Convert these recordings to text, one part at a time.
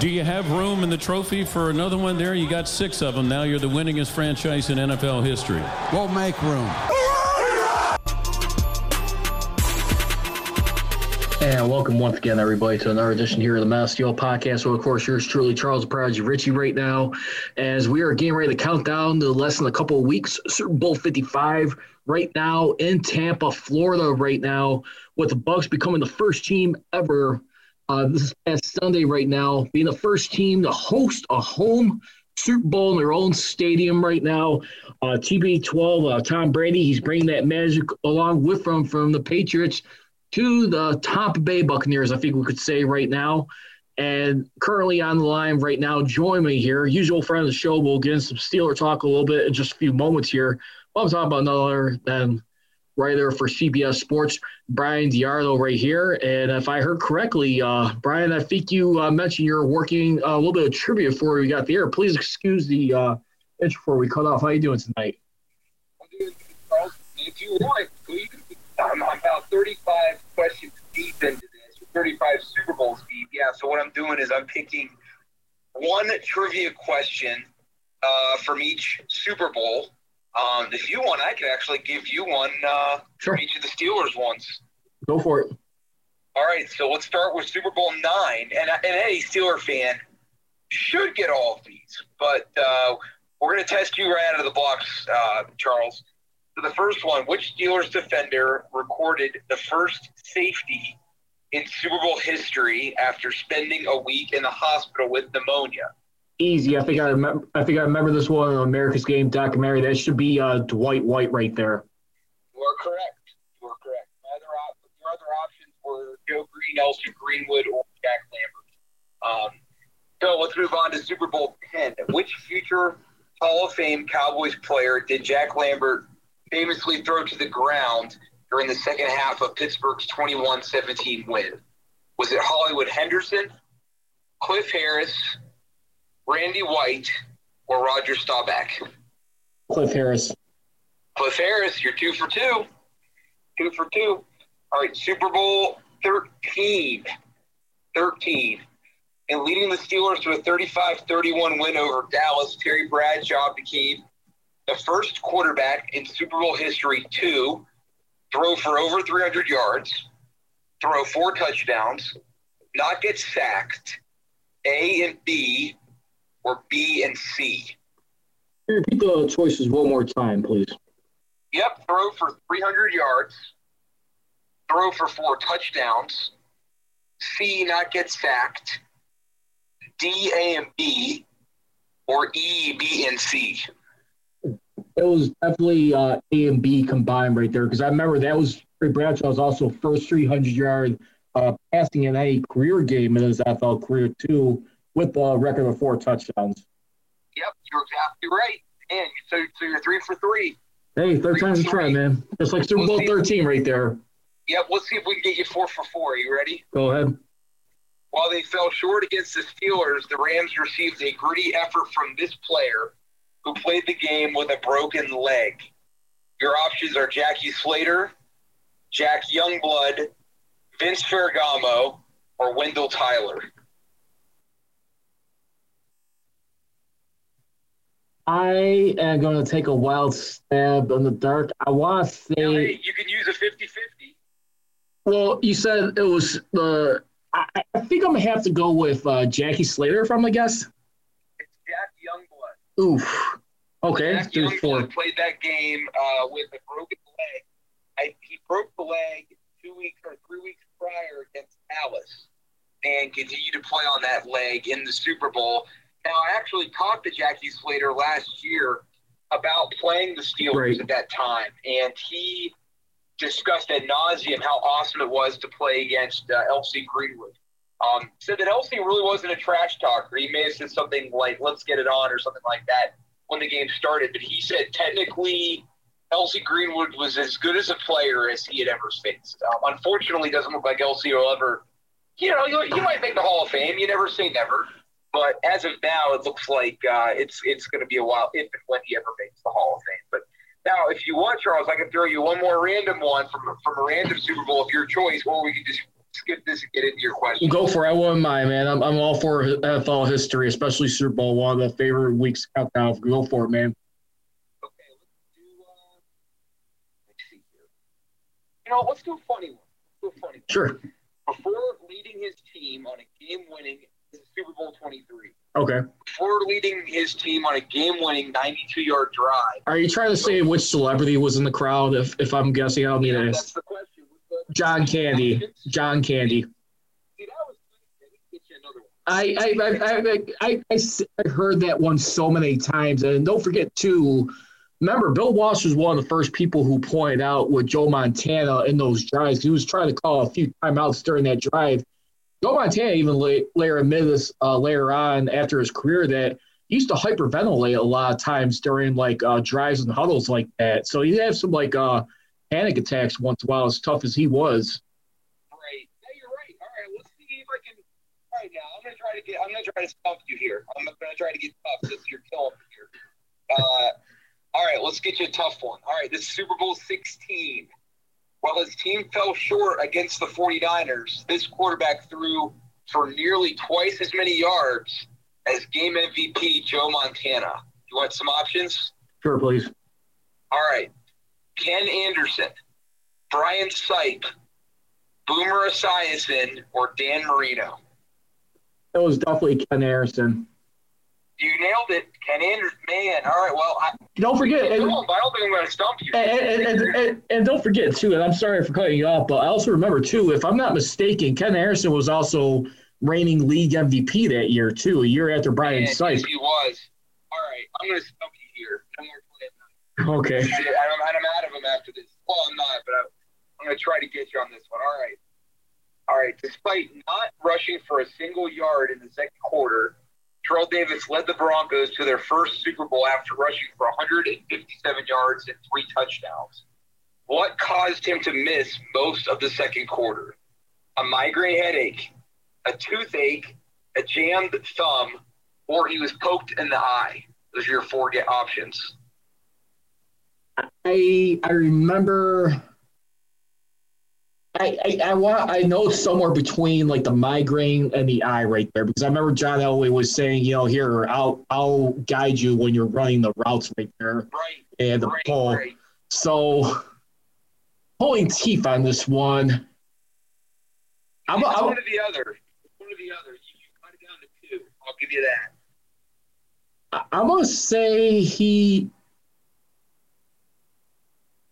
Do you have room in the trophy for another one there? You got six of them now. You're the winningest franchise in NFL history. We'll make room. And welcome once again, everybody, to another edition here of the Men of Steel Podcast. So, of course, yours truly, Charles Prodigy Richey, right now, as we are getting ready to count down to less than a couple of weeks, Super Bowl 55, right now in Tampa, Florida, right now, with the Bucs becoming the first team ever. Uh, this is past Sunday, right now, being the first team to host a home Super Bowl in their own stadium right now. Uh, TB12, uh, Tom Brady, he's bringing that magic along with him from the Patriots to the Tampa Bay Buccaneers, I think we could say right now. And currently on the line right now, join me here, usual friend of the show. We'll get in some Steeler talk a little bit in just a few moments here. I'm talking about another other than writer for CBS Sports, Bryan DeArdo, right here. And if I heard correctly, uh, Bryan, I think you uh, mentioned you're working uh, a little bit of trivia before we got the air. Please excuse the uh, intro before we cut off. How you doing tonight? I'm doing good. If you want. I'm about 35 questions deep into this, 35 Super Bowls deep. Yeah, so what I'm doing is I'm picking one trivia question uh, from each Super Bowl. Um, if you want, I could actually give you one uh, Sure. from each of the Steelers ones. Go for it. All right, so let's start with Super Bowl nine, and, and any Steeler fan should get all of these, but uh, we're going to test you right out of the blocks, uh, Charles. So the first one: Which Steelers defender recorded the first safety in Super Bowl history after spending a week in the hospital with pneumonia? Easy. I think I remember. I think I remember this one on America's Game documentary. That should be uh, Dwight White right there. You are correct. You are correct. My other op- your other options were Joe Greene, LC Greenwood, or Jack Lambert. Um, so let's move on to Super Bowl 10. Which future Hall of Fame Cowboys player did Jack Lambert famously throw to the ground during the second half of Pittsburgh's 21 17 win? Was it Hollywood Henderson, Cliff Harris, Randy White, or Roger Staubach? Cliff Harris. Cliff Harris, you're two for two. Two for two. All right, Super Bowl 13. 13. And leading the Steelers to a 35 31 win over Dallas, Terry Bradshaw became the first quarterback in Super Bowl history to throw for over 300 yards, throw four touchdowns, not get sacked, A and B, or B and C. Repeat the choices one more time, please. Yep, throw for 300 yards, throw for four touchdowns, C, not get sacked, D, A, and B, or E, B, and C. It was definitely uh, A and B combined right there because I remember that was Bradshaw was also first 300 yard uh, passing in any career game in his NFL career too, with a record of four touchdowns. Yep, you're exactly right. And so, so you're three for three. Hey, third time's a try, man. It's like Super Bowl 13 right there. Yep, let's see if we can get you four for four. Are you ready? Go ahead. While they fell short against the Steelers, the Rams received a gritty effort from this player who played the game with a broken leg. Your options are Jackie Slater, Jack Youngblood, Vince Ferragamo, or Wendell Tyler. I am going to take a wild stab in the dark. I want to Now, say, hey, you can use a 50 50. well, you said it was the. I, I think I'm gonna have to go with uh, Jackie Slater if I'm the guess. It's Jack Youngblood. Oof. Okay, Jack three four. Youngblood played that game uh, with a broken leg. I, he broke the leg two weeks or three weeks prior against Dallas and continued to play on that leg in the Super Bowl. Now, I actually talked to Jackie Slater last year about playing the Steelers Right. at that time, and he discussed ad nauseum how awesome it was to play against uh, LC Greenwood. um, said that LC really wasn't a trash talker. He may have said something like, let's get it on or something like that when the game started. But he said technically LC Greenwood was as good as a player as he had ever faced. Um, unfortunately, doesn't look like LC will ever, you know, you, you might make the Hall of Fame. You never say never. But as of now, it looks like uh, it's it's going to be a while if and when he ever makes the Hall of Fame. But now, if you want, Charles, I can throw you one more random one from, from a random Super Bowl of your choice, or we can just skip this and get into your question. Go for it. I wouldn't mind, man. I'm, I'm all for NFL history, especially Super Bowl, one of the favorite weeks countdown. Go for it, man. Okay, let's do. Uh, let's see here. You know, let's do a funny one. Let's do a funny one. Sure. Before leading his team on a game-winning Super Bowl 23. Okay. Before leading his team on a game-winning 92-yard drive. Are you trying to say which celebrity was in the crowd? If if I'm guessing, I don't need to That's ask. the question. John Candy. John Candy. I that was good. Let me get you another one. I I, I, I, I, I s- I heard that one so many times, and don't forget too. Remember, Bill Walsh was one of the first people who pointed out with Joe Montana in those drives. He was trying to call a few timeouts during that drive. Joe Montana even later admitted this uh, later on after his career that he used to hyperventilate a lot of times during like uh, drives and huddles like that. So he'd have some like uh, panic attacks once in a while, as tough as he was. Right. Yeah, you're right. All right. Let's see if I can. All right, now I'm gonna try to get. I'm gonna try to stump you here. I'm gonna try to get tough you're killing me here. Uh, all right. Let's get you a tough one. All right. This is Super Bowl 16. While his team fell short against the 49ers, this quarterback threw for nearly twice as many yards as game MVP Joe Montana. You want some options? Sure, please. All right. Ken Anderson, Brian Sipe, Boomer Esiason, or Dan Marino. It was definitely Ken Harrison. You nailed it, Ken Anderson. Man, all right. Well, I, Don't forget, and, but I don't think I'm going to stump you. and, and, and, and don't forget too. And I'm sorry for cutting you off, but I also remember too. If I'm not mistaken, Ken Harrison was also reigning league MVP that year too, a year after Brian Man, Sipe. he was. All right, I'm going to stump you here. No more playing. Okay. Yeah, I'm, I'm out of him after this. Well, I'm not, but I'm, I'm going to try to get you on this one. All right. All right. Despite not rushing for a single yard in the second quarter, Terrell Davis led the Broncos to their first Super Bowl after rushing for 157 yards and three touchdowns. What caused him to miss most of the second quarter? A migraine headache, a toothache, a jammed thumb, or he was poked in the eye. Those are your four get options. I I remember. I, I, I want I know it's somewhere between like the migraine and the eye right there because I remember John Elway was saying you know here I'll I'll guide you when you're running the routes right there Right. and the right, pull right. so pulling teeth on this one I'm, it's I'm, one or the other. One or the other. You can cut it down to two. I'll give you that. I'm gonna say he.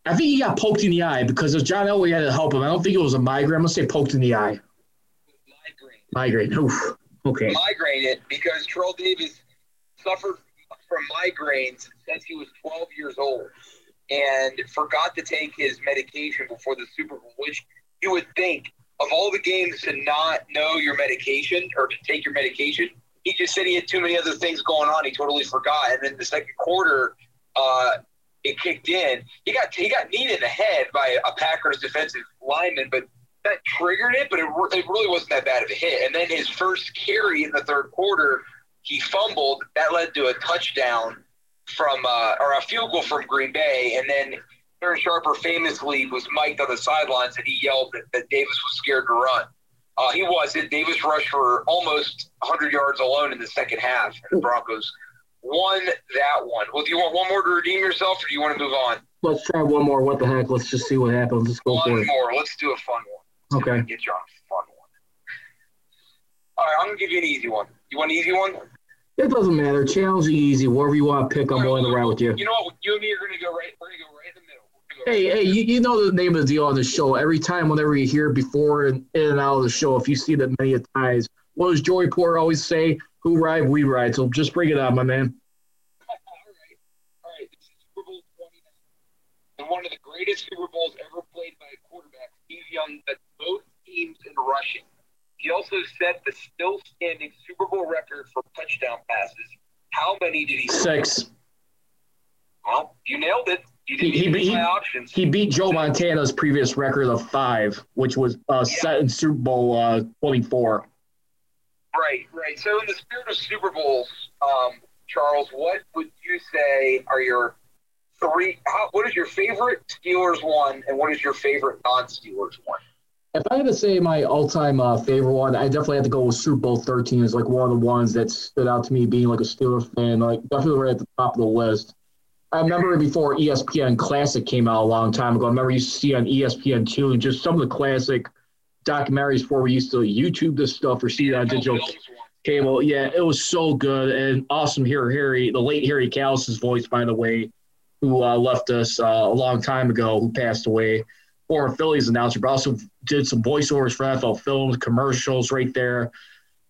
I think he got poked in the eye because if John Elway had to help him, I don't think it was a migraine. I'm gonna say poked in the eye. Migraine. Migraine. Oof. Okay. Migraine it because Terrell Davis suffered from migraines since he was 12 years old and forgot to take his medication before the Super Bowl, which you would think of all the games to not know your medication or to take your medication. He just said he had too many other things going on. He totally forgot. And then the second quarter, uh, it kicked in. He got he got kneed in the head by a Packers defensive lineman, but that triggered it. But it, it really wasn't that bad of a hit. And then his first carry in the third quarter, he fumbled. That led to a touchdown from uh, or a field goal from Green Bay. And then Darren Sharper famously was mic'd on the sidelines and he yelled that, that Davis was scared to run. Uh, he wasn't. Davis rushed for almost 100 yards alone in the second half. And the Broncos won that one. Well, do you want one more to redeem yourself, or do you want to move on? Let's try one more. What the heck? Let's just see what happens. Let's go for it. One more. Let's do a fun one. Okay. Get you on a fun one. All right, I'm gonna give you an easy one. You want an easy one? It doesn't matter. Challenge easy. Wherever you want to pick, I'm willing to ride with you. You know what? You and me are gonna go right. We're gonna go right in the middle. We're gonna go Hey, hey, you, you know the name of the deal on the show. Every time, whenever you hear before and in and out of the show, if you see that many a times, what does Joey Porter always say? Who ride, we ride. So just bring it on, my man. All right. All right. This is Super Bowl 29. And one of the greatest Super Bowls ever played by a quarterback, Steve Young, led both teams in rushing. He also set the still standing Super Bowl record for touchdown passes. How many did he? Six. Well, you nailed it. You He, didn't he, give me he, my options. he beat Joe Montana's previous record of five, which was uh, set in Super Bowl uh, 24. Right, right. So, in the spirit of Super Bowls, um, Charles, what would you say are your three? How, what is your favorite Steelers one, and what is your favorite non-Steelers one? If I had to say my all-time uh, favorite one, I definitely have to go with Super Bowl 13 as like one of the ones that stood out to me being like a Steelers fan, like definitely right at the top of the list. I remember before ESPN Classic came out a long time ago. I remember you see on ESPN two and just some of the classic documentaries before we used to YouTube this stuff or see it on digital cable. Yeah, it was so good and awesome. Hear Harry, the late Harry Kalas's voice, by the way, who uh, left us uh, a long time ago, who passed away. Former Phillies announcer, but also did some voiceovers for NFL films, commercials, right there.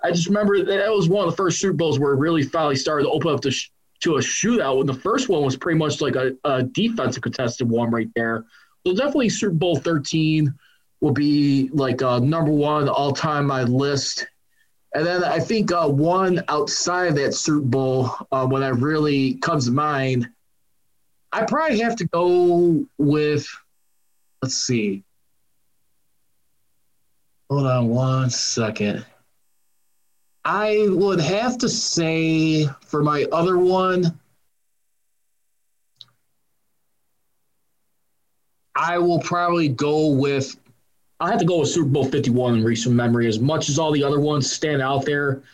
I just remember that, that was one of the first Super Bowls where it really finally started to open up to, sh- to a shootout. When the first one was pretty much like a, a defensive contested one right there. So definitely Super Bowl 13 will be like uh, number one all time my list. And then I think uh, one outside of that Super Bowl, uh, when I really comes to mind, I probably have to go with, let's see. Hold on one second. I would have to say for my other one, I will probably go with I have to go with Super Bowl 51 in recent memory. As much as all the other ones stand out there,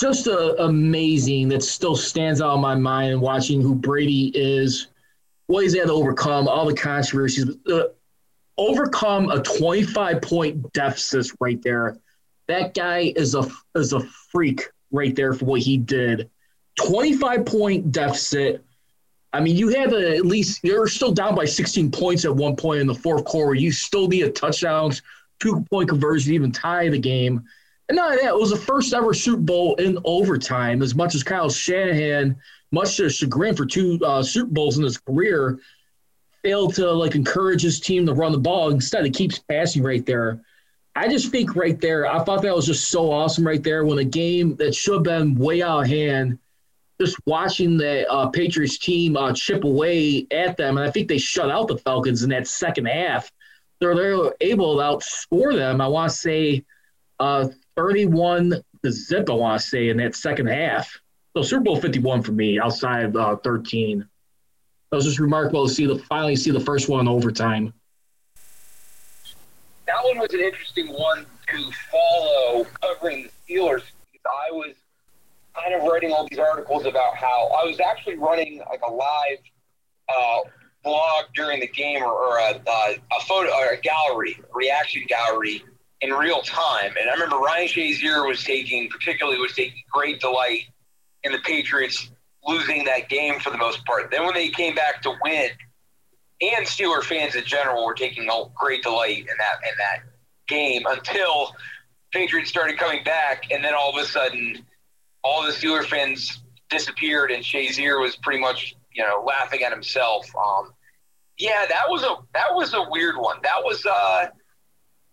just uh, amazing that still stands out in my mind watching who Brady is, what he's had to overcome, all the controversies. Uh, overcome a 25 point deficit right there. That guy is a is a freak right there for what he did. 25 point deficit. I mean, you had to at least you're still down by 16 points at one point in the fourth quarter. You still need a touchdowns, two point conversion, even tie the game. And not that, it was the first ever Super Bowl in overtime. As much as Kyle Shanahan, much to his chagrin for two uh, Super Bowls in his career, failed to like encourage his team to run the ball. Instead, he keeps passing right there. I just think right there, I thought that was just so awesome right there when a game that should have been way out of hand, just watching the uh, Patriots team uh, chip away at them. And I think they shut out the Falcons in that second half. They're, they're able to outscore them. I want to say uh, 31 to zip, I want to say, in that second half. So Super Bowl 51 for me outside of uh, 13. It was just remarkable to see the finally see the first one in overtime. That one was an interesting one to follow covering the Steelers. I was kind of writing all these articles about how I was actually running like a live uh, blog during the game or, or a, a photo or a gallery, reaction gallery in real time. And I remember Ryan Shazier was taking, particularly was taking great delight in the Patriots losing that game for the most part. Then when they came back to win, and Steeler fans in general were taking a great delight in that in that game until Patriots started coming back, and then all of a sudden, all the Steeler fans disappeared, and Shazier was pretty much you know laughing at himself. Um, yeah, that was a that was a weird one. That was uh,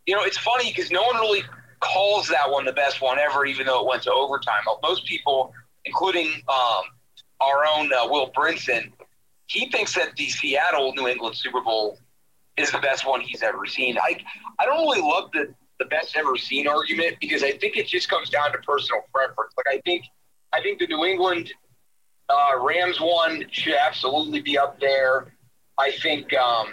you know, it's funny because no one really calls that one the best one ever, even though it went to overtime. Most people, including um, our own uh, Will Brinson, he thinks that the Seattle New England Super Bowl is the best one he's ever seen. I I don't really love the the best ever seen argument because I think it just comes down to personal preference. Like I think I think the New England uh, Rams one should absolutely be up there. I think um,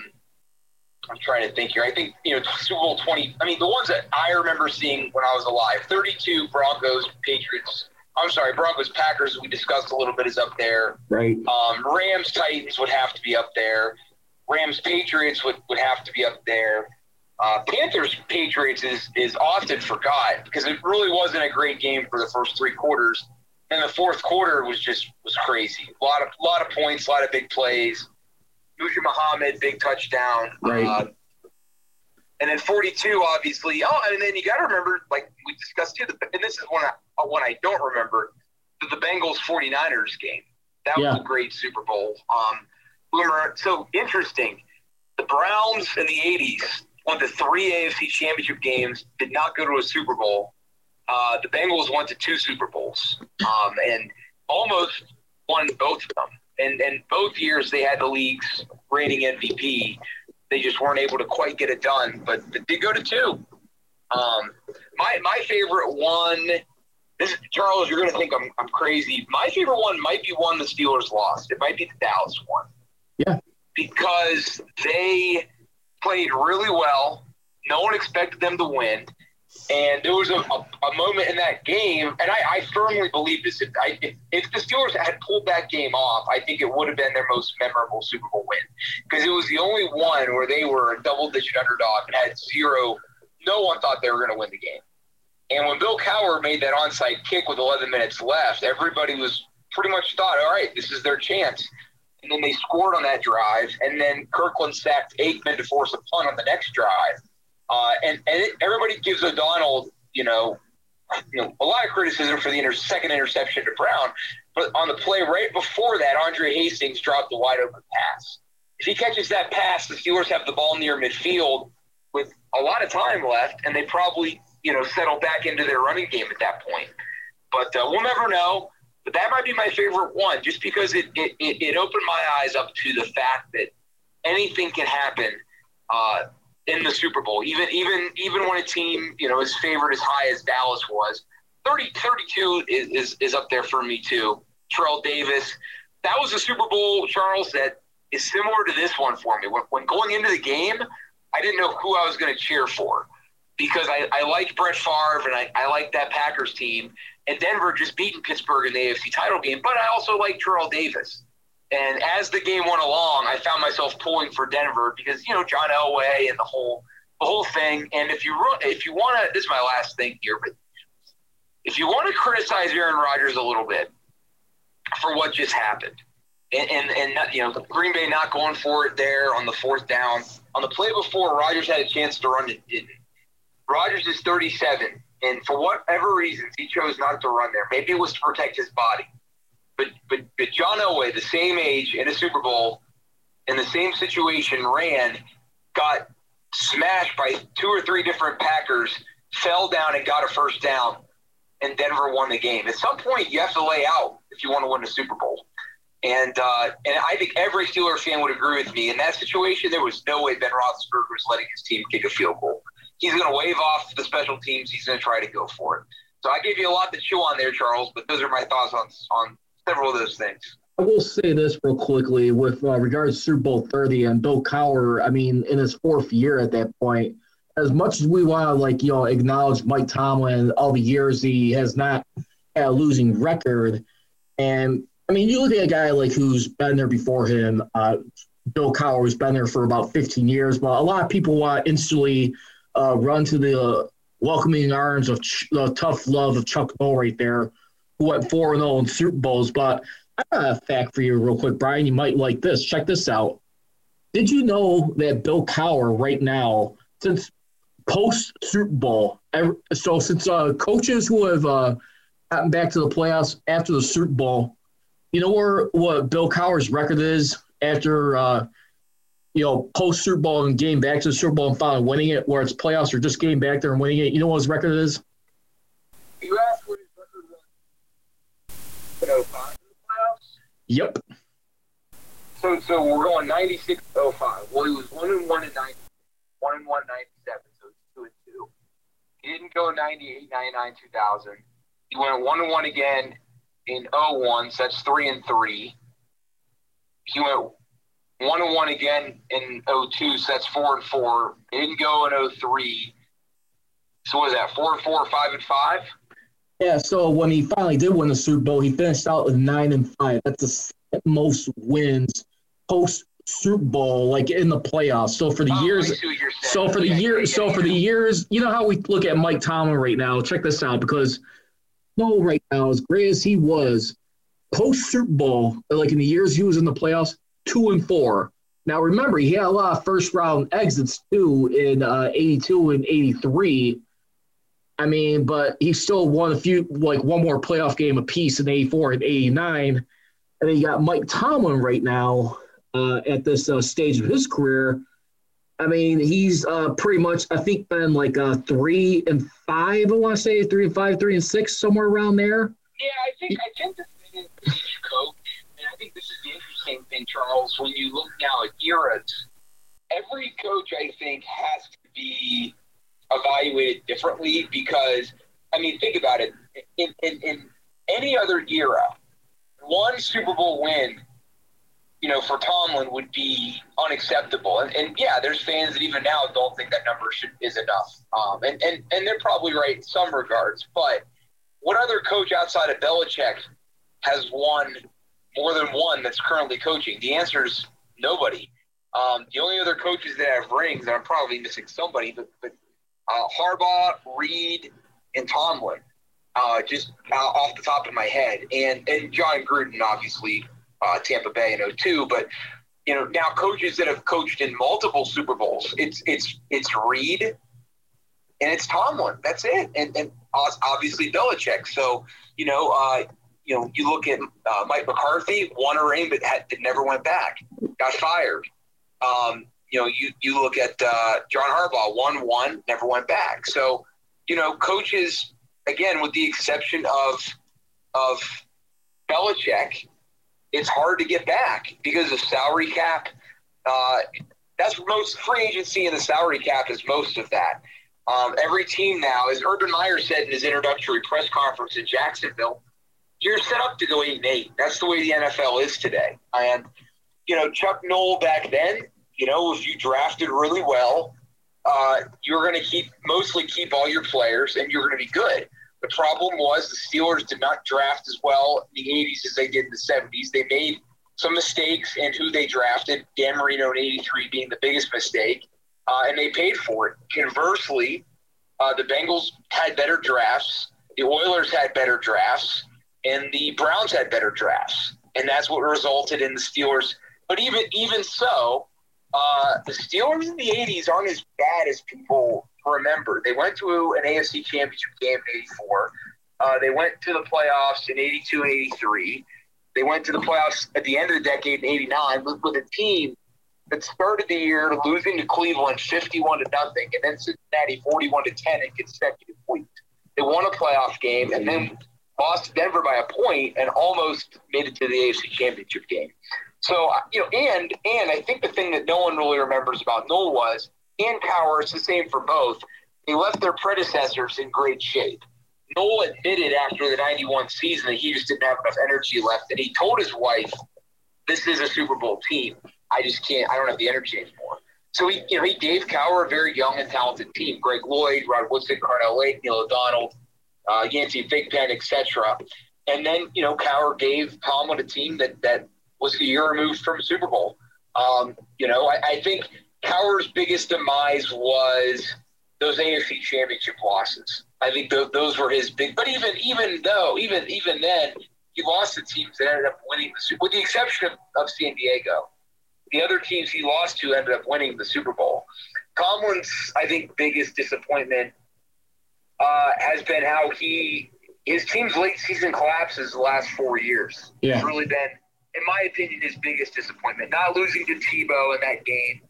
I'm trying to think here. I think you know Super Bowl 20. I mean the ones that I remember seeing when I was alive. 32 Broncos Patriots. I'm sorry, Broncos Packers. We discussed a little bit is up there. Right. Um, Rams Titans would have to be up there. Rams Patriots would, would have to be up there. Uh, Panthers Patriots is is often forgot because it really wasn't a great game for the first three quarters. And the fourth quarter was just was crazy. A lot of lot of points, a lot of big plays. Muhsin Muhammad, big touchdown. Right. Uh, and then 42, obviously. Oh, and then you got to remember, like we discussed too, the, and this is one I, one I don't remember, the, the Bengals 49ers game. That Yeah. was a great Super Bowl. Um, so interesting. The Browns in the 80s won the three AFC championship games, did not go to a Super Bowl. uh, the Bengals went to two Super Bowls um, and almost won both of them. And, and both years they had the league's reigning MVP. They just weren't able to quite get it done, but they did go to two. Um, my my favorite one. This Charles, you're going to think I'm, I'm crazy. My favorite one might be one the Steelers lost. It might be the Dallas one. Yeah. Because they played really well. No one expected them to win. And there was a, a, a moment in that game, and I, I firmly believe this. If, I, if, if, the Steelers had pulled that game off, I think it would have been their most memorable Super Bowl win because it was the only one where they were a double digit underdog and had zero. No one thought they were going to win the game. And when Bill Cowher made that onside kick with 11 minutes left, everybody was pretty much thought, all right, this is their chance. And then they scored on that drive, and then Kirkland sacked Aikman to force a punt on the next drive. Uh, and and it, everybody gives O'Donnell, you know, you know, a lot of criticism for the inter- second interception to Brown, but on the play right before that, Andre Hastings dropped the wide open pass. If he catches that pass, the Steelers have the ball near midfield with a lot of time left, and they probably you know settle back into their running game at that point. But uh, we'll never know. But that might be my favorite one, just because it, it, it opened my eyes up to the fact that anything can happen. Uh, in the Super Bowl, even even even when a team you know is favored as high as Dallas was. 30, 32 is, is, is up there for me too. Terrell Davis. That was a Super Bowl, Charles, that is similar to this one for me. When, when going into the game, I didn't know who I was going to cheer for because I, I like Brett Favre and I, I like that Packers team. And Denver just beating Pittsburgh in the AFC title game, but I also like Terrell Davis. And as the game went along, I found myself pulling for Denver because you know John Elway and the whole the whole thing. And if you if you want to, this is my last thing here, but if you want to criticize Aaron Rodgers a little bit for what just happened, and and, and you know Green Bay not going for it there on the fourth down on the play before, Rodgers had a chance to run it, didn't. Rodgers is 37, and for whatever reasons, he chose not to run there. Maybe it was to protect his body. But, but, but John Elway, the same age in a Super Bowl, in the same situation, ran, got smashed by two or three different Packers, fell down and got a first down, and Denver won the game. At some point, you have to lay out if you want to win a Super Bowl. And uh, and I think every Steeler fan would agree with me. In that situation, there was no way Ben Roethlisberger was letting his team kick a field goal. He's going to wave off the special teams. He's going to try to go for it. So I gave you a lot to chew on there, Charles. But those are my thoughts on on several of those things. I will say this real quickly with uh, regards to Super Bowl 30 and Bill Cowher. I mean, in his fourth year at that point, as much as we want to, like, you know, acknowledge Mike Tomlin, all the years he has not had a losing record. And I mean, you look at a guy like who's been there before him, uh, Bill Cowher, who's been there for about 15 years, but a lot of people want instantly uh, run to the welcoming arms of ch- the tough love of Chuck Noll right there who went 4 0 in Super Bowls. But I got a fact for you, real quick, Bryan. You might like this. Check this out. Did you know that Bill Cowher, right now, since post Super Bowl, so since uh, coaches who have uh, gotten back to the playoffs after the Super Bowl, you know where what Bill Cowher's record is after uh, you know post Super Bowl and game back to the Super Bowl and finally winning it, where it's playoffs or just getting back there and winning it. You know what his record is? You asked what his record is oh Yep. So so we're going 96 05. Well, he was 1 and 1 in 90, 1 and 1 97, so it's 2 and 2. He didn't go 98, 99, 2000. He went 1 and 1 again in 01, so that's 3 and 3. He went 1 and 1 again in 02, so that's 4 and 4. He didn't go in 03. So what is that, 4 and 4, 5 and 5? Yeah, so when he finally did win the Super Bowl, he finished out with nine and five. That's the most wins post Super Bowl, like in the playoffs. So for the Oh, years, see what you're saying. so for the year, yeah, so yeah, for the years, you know how we look at Mike Tomlin right now. Check this out, because no, right now, as great as he was, post Super Bowl, like in the years he was in the playoffs, two and four. Now remember, he had a lot of first round exits too in uh, '82 and '83. I mean, but he still won a few, like one more playoff game apiece in '84 and '89. And then you got Mike Tomlin right now uh, at this uh, stage of his career. I mean, he's uh, pretty much, I think, been like uh, three and five. I want to say three and five, three and six, somewhere around there. Yeah, I think I think coach, and I think this interesting thing, Charles. When you look now at eras, every coach I think has to be evaluated differently because, I mean, think about it. In, in, in any other era, one Super Bowl win you know, for Tomlin would be unacceptable. And, and, yeah, there's fans that even now don't think that number should is enough. Um, and, and, and they're probably right in some regards. But what other coach outside of Belichick has won more than one that's currently coaching? The answer is nobody. Um, the only other coaches that have rings, and I'm probably missing somebody, but, but uh, Harbaugh, Reid, and Tomlin, uh, just uh, off the top of my head, and and Jon Gruden, obviously uh, Tampa Bay in 02, but you know now coaches that have coached in multiple Super Bowls. It's it's it's Reid and it's Tomlin. That's it, and and obviously Belichick. So you know. You know, you look at uh, Mike McCarthy, won a ring, but had, never went back, got fired. Um, you know, you, you look at uh, John Harbaugh, won one, never went back. So, you know, coaches, again, with the exception of of Belichick, it's hard to get back because of salary cap. Uh, that's most free agency and the salary cap is most of that. Um, every team now, as Urban Meyer said in his introductory press conference in Jacksonville, you're set up to go eight and eight. That's the way the NFL is today. And you know, Chuck Noll back then, you know, if you drafted really well, uh, you're going to keep mostly keep all your players, and you're going to be good. The problem was the Steelers did not draft as well in the 80s as they did in the 70s. They made some mistakes in who they drafted, Dan Marino in 83 being the biggest mistake, uh, and they paid for it. Conversely, uh, the Bengals had better drafts, the Oilers had better drafts, and the Browns had better drafts. And that's what resulted in the Steelers. But even even so, uh, the Steelers in the 80s aren't as bad as people remember. They went to an AFC championship game in 84. Uh, they went to the playoffs in 82 and 83. They went to the playoffs at the end of the decade in 89 with, with a team that started the year losing to Cleveland 51 to nothing and then Cincinnati 41 to 10 in consecutive weeks. They won a playoff game and then lost to Denver by a point and almost made it to the AFC championship game. So, uh, you know, and and I think the thing that no one really remembers about Noll was and Cowher, it's the same for both. They left their predecessors in great shape. Noll admitted after the 91 season that he just didn't have enough energy left. And he told his wife, this is a Super Bowl team. I just can't, I don't have the energy anymore. So he, you know, he gave Cowher a very young and talented team. Greg Lloyd, Rod Woodson, Carnell Lake, Neil O'Donnell, uh, Yancey Thigpen, etc. And then, you know, Cowher gave Tomlin a team that, that was a year removed from Super Bowl. Um, you know, I, I think – Cowher's biggest demise was those AFC Championship losses. I think those, those were his big. But even even though even even then, he lost to teams that ended up winning the Super. With the exception of, of San Diego, the other teams he lost to ended up winning the Super Bowl. Tomlin's, I think, biggest disappointment uh, has been how he his team's late season collapses the last four years. Yeah. It's really been, in my opinion, his biggest disappointment. Not losing to Tebow in that game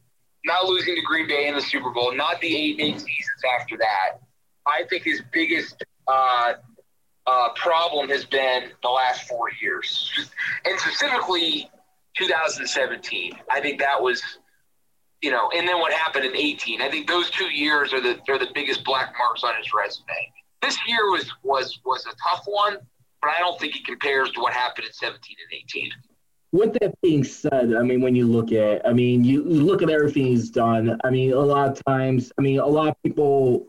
not losing to Green Bay in the Super Bowl, not the eight eight seasons after that. I think his biggest uh, uh, problem has been the last four years, and specifically 2017. I think that was, you know, and then what happened in 18. I think those two years are the are the biggest black marks on his resume. This year was was was a tough one, but I don't think it compares to what happened in 17 and 18 with that being said, I mean, when you look at, I mean, you, look at everything he's done. I mean, a lot of times, I mean, a lot of people,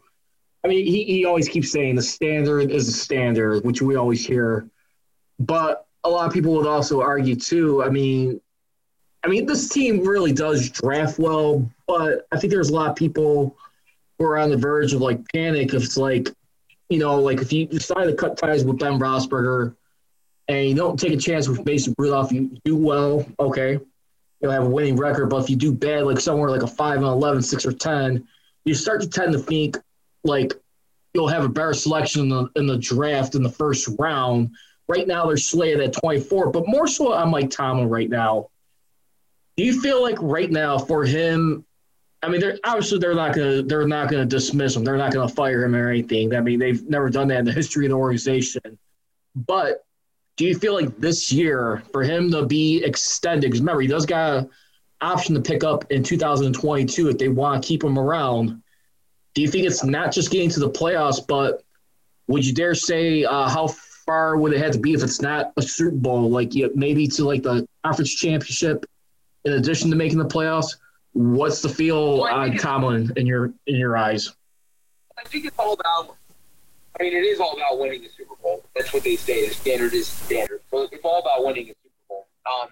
I mean, he, he always keeps saying the standard is the standard, which we always hear. But a lot of people would also argue too. I mean, I mean, this team really does draft well, but I think there's a lot of people who are on the verge of like panic. If it's like, you know, like if you decide to cut ties with Ben Roethlisberger and you don't take a chance with Mason Rudolph, you do well, okay, you'll have a winning record. But if you do bad, like somewhere like a 5 and 11, 6 or 10, you start to tend to think like you'll have a better selection in the, in the draft in the first round. Right now, they're slated at 24, but more so on Mike Tomlin right now. Do you feel like right now for him, I mean, they're obviously they're not gonna they're not gonna dismiss him. They're not gonna fire him or anything. I mean, they've never done that in the history of the organization. But do you feel like this year for him to be extended? Because remember, he does got an option to pick up in 2022 if they want to keep him around. Do you think it's not just getting to the playoffs, but would you dare say uh, how far would it have to be if it's not a Super Bowl, like you, maybe to like the conference championship, in addition to making the playoffs? What's the feel on Tomlin in your in your eyes? I think it's all about. I mean, it is all about winning the Super Bowl. That's what they say. The standard is standard. So it's all about winning a Super Bowl. Um,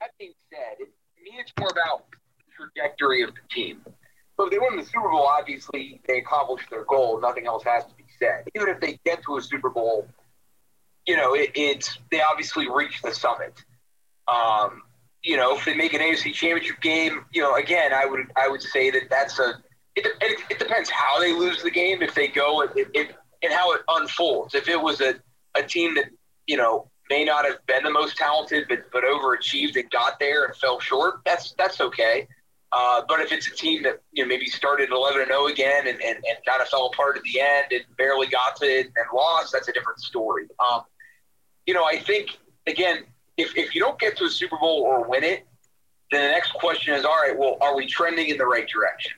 that being said, it, to me, it's more about the trajectory of the team. So if they win the Super Bowl, obviously they accomplish their goal. Nothing else has to be said. Even if they get to a Super Bowl, you know, it, it's they obviously reach the summit. Um, you know, if they make an AFC Championship game, you know, again, I would I would say that that's a it, it, it depends how they lose the game. If they go it, and how it unfolds. If it was a, a team that you know may not have been the most talented, but but overachieved and got there and fell short, that's that's okay. Uh, but if it's a team that you know maybe started 11 and 0 again and, and, and kind of fell apart at the end and barely got to it and lost, that's a different story. Um, you know, I think again, if if you don't get to a Super Bowl or win it, then the next question is, all right, well, are we trending in the right direction?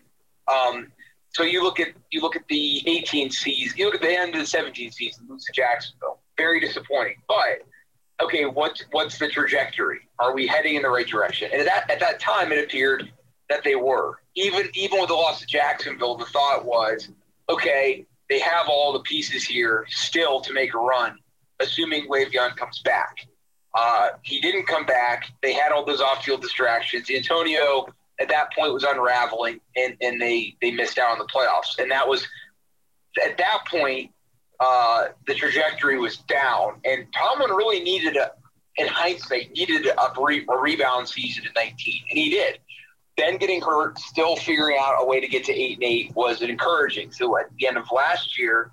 Um, so you look at you look at the 18 season, you look at the end of the 17 season, lose to Jacksonville, very disappointing. But okay, what's what's the trajectory? Are we heading in the right direction? And at that at that time, it appeared that they were. Even even with the loss to Jacksonville, the thought was, okay, they have all the pieces here still to make a run, assuming Le'Veon comes back. Uh, he didn't come back. They had all those off-field distractions. Antonio at that point was unraveling, and, and they they missed out on the playoffs. And that was at that point uh, the trajectory was down, and Tomlin really needed a, in hindsight, needed a, re- a rebound season in 19, and he did. Then getting hurt, still figuring out a way to get to eight and eight was encouraging. So at the end of last year,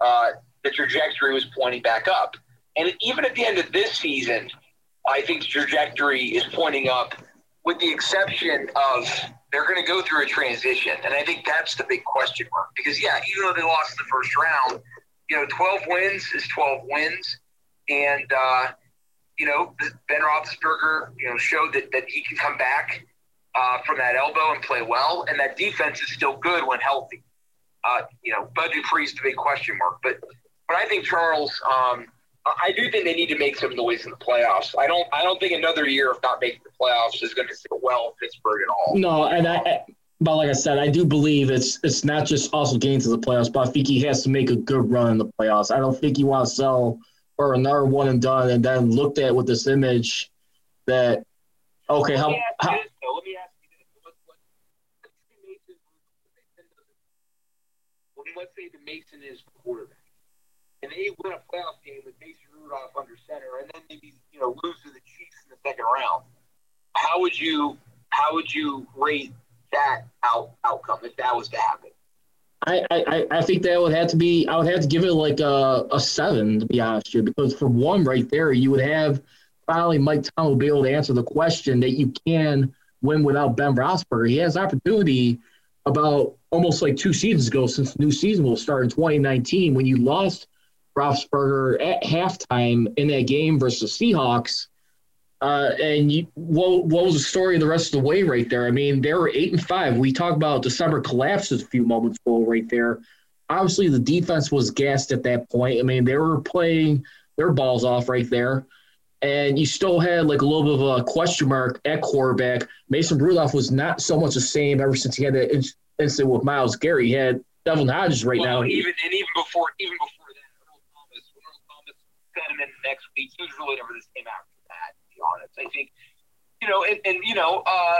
uh, the trajectory was pointing back up, and even at the end of this season, I think the trajectory is pointing up, with the exception of they're going to go through a transition, and I think that's the big question mark. Because yeah, even though they lost in the first round, you know, 12 wins is 12 wins, and uh, you know, Ben Roethlisberger, you know, showed that that he can come back uh, from that elbow and play well, and that defense is still good when healthy. Uh, you know, Bud Dupree's the big question mark, but but I think Charles. Um, I do think they need to make some noise in the playoffs. I don't. I don't think another year of not making the playoffs is going to sit well with Pittsburgh at all. No, and I, I- but like I said, I do believe it's it's not just also getting to the playoffs, but I think he has to make a good run in the playoffs. I don't think you want to sell for another one and done, and then looked at with this image that okay, how, Let me ask how you this, though. Let me ask you this. What, what, let's say Mason, well, let's say the Mason is the quarterback, and they win a playoff game with Mason Rudolph under center, and then maybe you know lose to the Chiefs in the second round. How would you how would you rate that out outcome if that was to happen? I, I, I think that would have to be I would have to give it like a, a seven to be honest with you because for one right there you would have finally Mike Tom will be able to answer the question that you can win without Ben Roethlisberger. He has opportunity about almost like two seasons ago since the new season will start in 2019 when you lost Roethlisberger at halftime in that game versus Seahawks. Uh, and you, what, what was the story the rest of the way right there? I mean, they were eight and five. We talked about December collapses a few moments ago right there. Obviously, the defense was gassed at that point. I mean, they were playing their balls off right there. And you still had like a little bit of a question mark at quarterback. Mason Rudolph was not so much the same ever since he had that incident with Myles Garrett. He had Devlin Hodges right well, now. even and even before even before that, Thomas, Earl Thomas sent him in next week, he was really never the same after that. To be honest, I think you know, and, and you know, uh,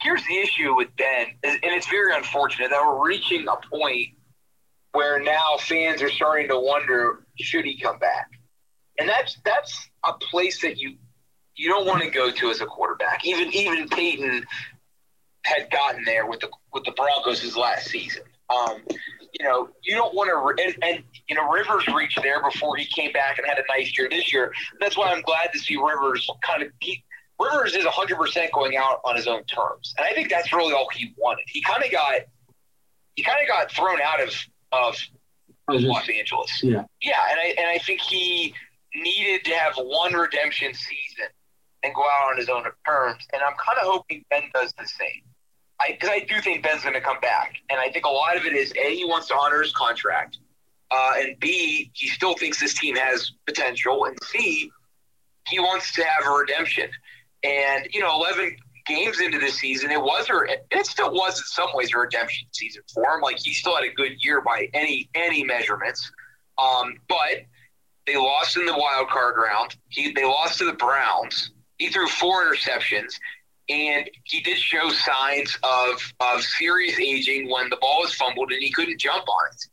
here's the issue with Ben, and it's very unfortunate that we're reaching a point where now fans are starting to wonder should he come back, and that's that's a place that you you don't want to go to as a quarterback. Even even Peyton had gotten there with the with the Broncos his last season. Um, you know, you don't want to, and, and you know, Rivers reached there before he came back and had a nice year this year. That's why I'm glad to see Rivers kind of keep Rivers is 100% going out on his own terms. And I think that's really all he wanted. He kind of got he kind of got thrown out of of Los Angeles. Yeah. Yeah, and I and I think he needed to have one redemption season and go out on his own terms. And I'm kind of hoping Ben does the same. I because I do think Ben's going to come back, and I think a lot of it is a he wants to honor his contract, uh, and b he still thinks this team has potential, and c he wants to have a redemption. And you know, 11 games into the season, it was or it still was in some ways a redemption season for him. Like he still had a good year by any any measurements, um, but they lost in the wild card round. He they lost to the Browns. He threw four interceptions, and he did show signs of of serious aging when the ball was fumbled and he couldn't jump on it.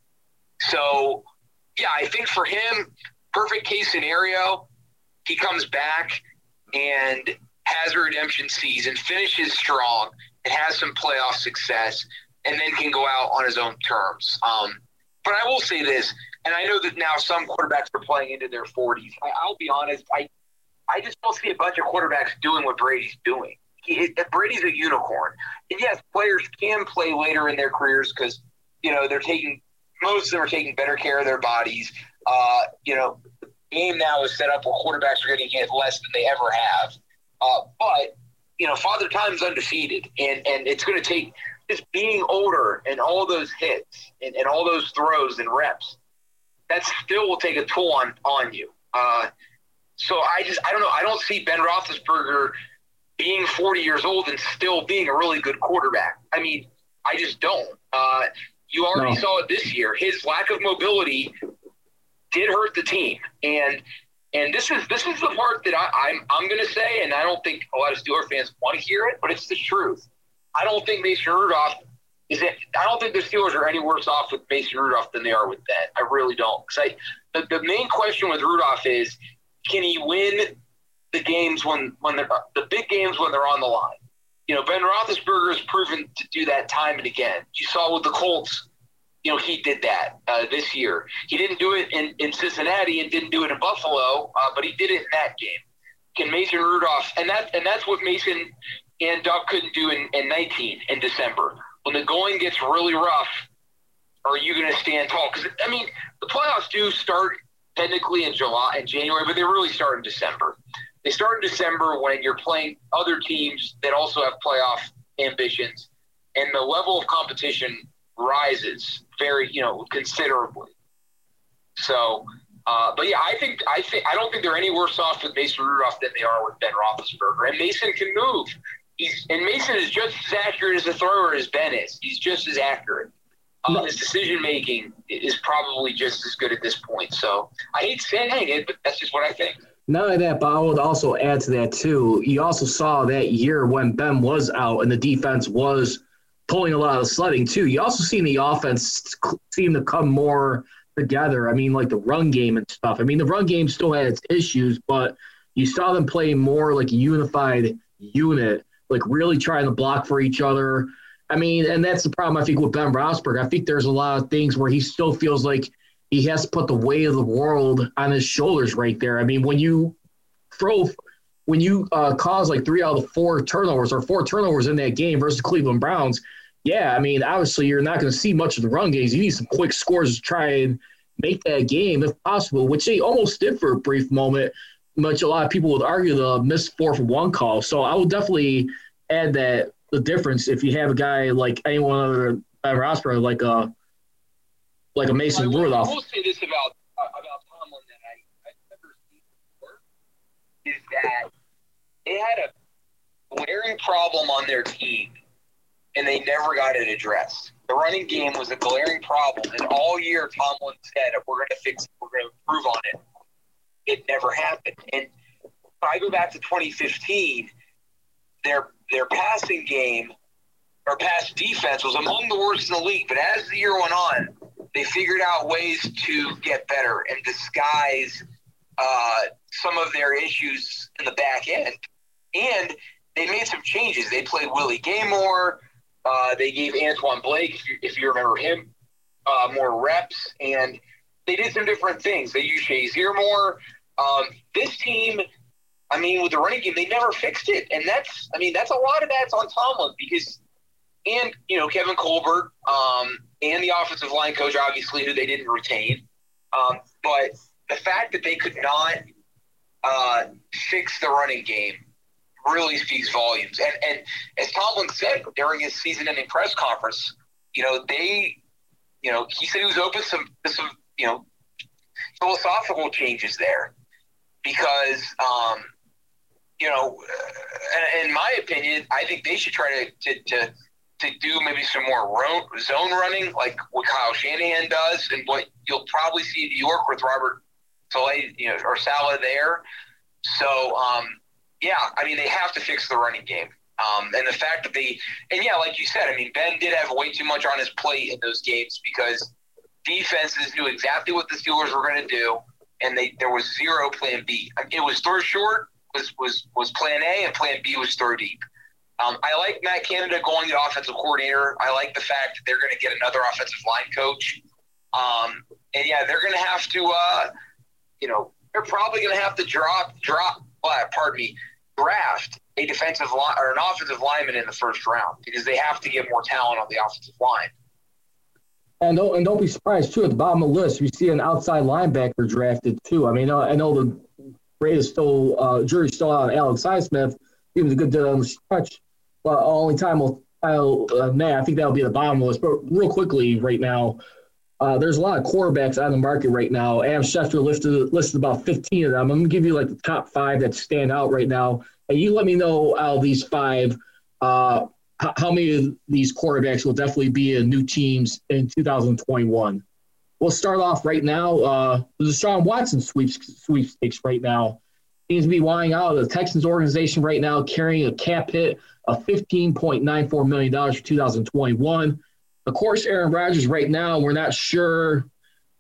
So, yeah, I think for him, perfect case scenario, he comes back and has a redemption season, finishes strong, and has some playoff success, and then can go out on his own terms. Um, but I will say this, and I know that now some quarterbacks are playing into their 40s. I, I'll be honest, I I just don't see a bunch of quarterbacks doing what Brady's doing. He, Brady's a unicorn, and yes, players can play later in their careers because you know they're taking most of them are taking better care of their bodies. Uh, you know, the game now is set up where quarterbacks are going to get less than they ever have. Uh, but you know, Father Time's undefeated, and and it's going to take just being older and all those hits and, and all those throws and reps. That still will take a toll on on you. Uh, so I just I don't know. I don't see Ben Roethlisberger being 40 years old and still being a really good quarterback. I mean, I just don't. Uh, you already no. saw it this year. His lack of mobility did hurt the team, and and this is this is the part that I, I'm I'm going to say, and I don't think a lot of Steeler fans want to hear it, but it's the truth. I don't think Mason Rudolph is it. I don't think the Steelers are any worse off with Mason Rudolph than they are with Ben. I really don't. Because I the, the main question with Rudolph is can he win the games when when they're the big games when they're on the line? You know, Ben Roethlisberger has proven to do that time and again. You saw with the Colts, you know, he did that uh, this year. He didn't do it in, in Cincinnati and didn't do it in Buffalo, uh, but he did it in that game. Can Mason Rudolph and that and that's what Mason and Doug couldn't do in, in 19 in December. When the going gets really rough, are you going to stand tall? Because I mean, the playoffs do start technically in July and January, but they really start in December. They start in December when you're playing other teams that also have playoff ambitions, and the level of competition rises very, you know, considerably. So, uh, but yeah, I think I think I don't think they're any worse off with Mason Rudolph than they are with Ben Roethlisberger. And Mason can move. He's and Mason is just as accurate as a thrower as Ben is. He's just as accurate. Uh, his decision making is probably just as good at this point. So I hate saying it, but that's just what I think. Not only that, but I would also add to that too. You also saw that year when Ben was out and the defense was pulling a lot of sledding too. You also seen the offense seem to come more together. I mean, like the run game and stuff. I mean, the run game still had its issues, but you saw them play more like a unified unit, like really trying to block for each other. I mean, and that's the problem I think with Ben Roethlisberger. I think there's a lot of things where he still feels like he has to put the weight of the world on his shoulders right there. I mean, when you throw, when you uh, cause like three out of the four turnovers or four turnovers in that game versus Cleveland Browns, yeah, I mean, obviously you're not going to see much of the run games. You need some quick scores to try and make that game if possible, which they almost did for a brief moment. Much a lot of people would argue the missed four for one call. So I would definitely add that the difference if you have a guy like anyone other than Roethlisberger, like a like a Mason Rudolph. I will say this about uh, about Tomlin that I, I've never seen before is that they had a glaring problem on their team, and they never got it addressed. The running game was a glaring problem, and all year Tomlin said, "We're going to fix it. We're going to improve on it." It never happened. And if I go back to 2015, their their passing game or pass defense was among the worst in the league. But as the year went on, they figured out ways to get better and disguise uh, some of their issues in the back end. And they made some changes. They played Willie Gay more. Uh, they gave Antwon Blake, if you, if you remember him, uh, more reps. And they did some different things. They used Shazier more. Um, this team – I mean, with the running game, they never fixed it, and that's I mean that's a lot of that's on Tomlin because and you know Kevin Colbert um, and the offensive line coach, obviously, who they didn't retain. Um, but the fact that they could not uh, fix the running game really speaks volumes. And, and as Tomlin said during his season-ending press conference, you know they, you know, he said he was open to some, some, you know, philosophical changes there because, um, you know, in my opinion, I think they should try to, to, to to do maybe some more zone running, like what Kyle Shanahan does, and what you'll probably see in New York with Robert Saleh, you know, or Salah there. So, um, yeah, I mean, they have to fix the running game. Um, and the fact that they, and yeah, like you said, I mean, Ben did have way too much on his plate in those games because defenses knew exactly what the Steelers were going to do, and they there was zero Plan B. It was throw short was was was Plan A, and Plan B was throw deep. Um, I like Matt Canada going to offensive coordinator. I like the fact that they're going to get another offensive line coach. Um, and yeah, they're going to have to, uh, you know, they're probably going to have to drop, drop, uh, pardon me, draft a defensive line or an offensive lineman in the first round because they have to get more talent on the offensive line. And don't, and don't be surprised too. At the bottom of the list, we see an outside linebacker drafted too. I mean, I know the Raiders still uh, jury's still out Alex Highsmith. He was a good deal on the stretch, well, only time will tell uh, I think that'll be the bottom of list. But real quickly, right now, uh, there's a lot of quarterbacks on the market right now. Adam Schefter listed listed about 15 of them. I'm gonna give you like the top five that stand out right now, and you let me know out of these five, uh, how many of these quarterbacks will definitely be in new teams in 2021. We'll start off right now. Uh, the Deshaun Watson sweeps, sweepstakes right now seems to be winding out of the Texans organization right now, carrying a cap hit of $15.94 million for 2021. Of course, Aaron Rodgers right now, we're not sure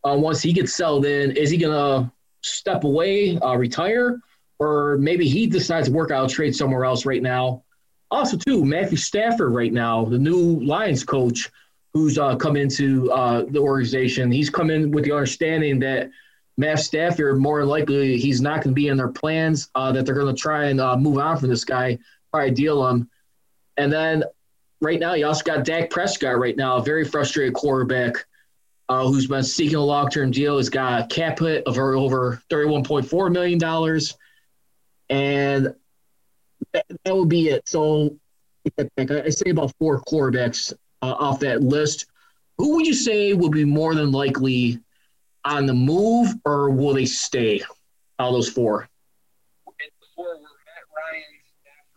uh, once he gets settled in, is he going to step away, uh, retire, or maybe he decides to work out trade somewhere else right now. Also, too, Matthew Stafford right now, the new Lions coach who's uh, come into uh, the organization, he's come in with the understanding that Matt Stafford, more likely, he's not going to be in their plans, uh, that they're going to try and uh, move on from this guy, probably deal him. And then right now, you also got Dak Prescott right now, a very frustrated quarterback uh, who's been seeking a long term deal. He's got a cap hit of over $31.4 million. And that, that would be it. So I say about four quarterbacks uh, off that list. Who would you say would be more than likely on the move, or will they stay? All those four.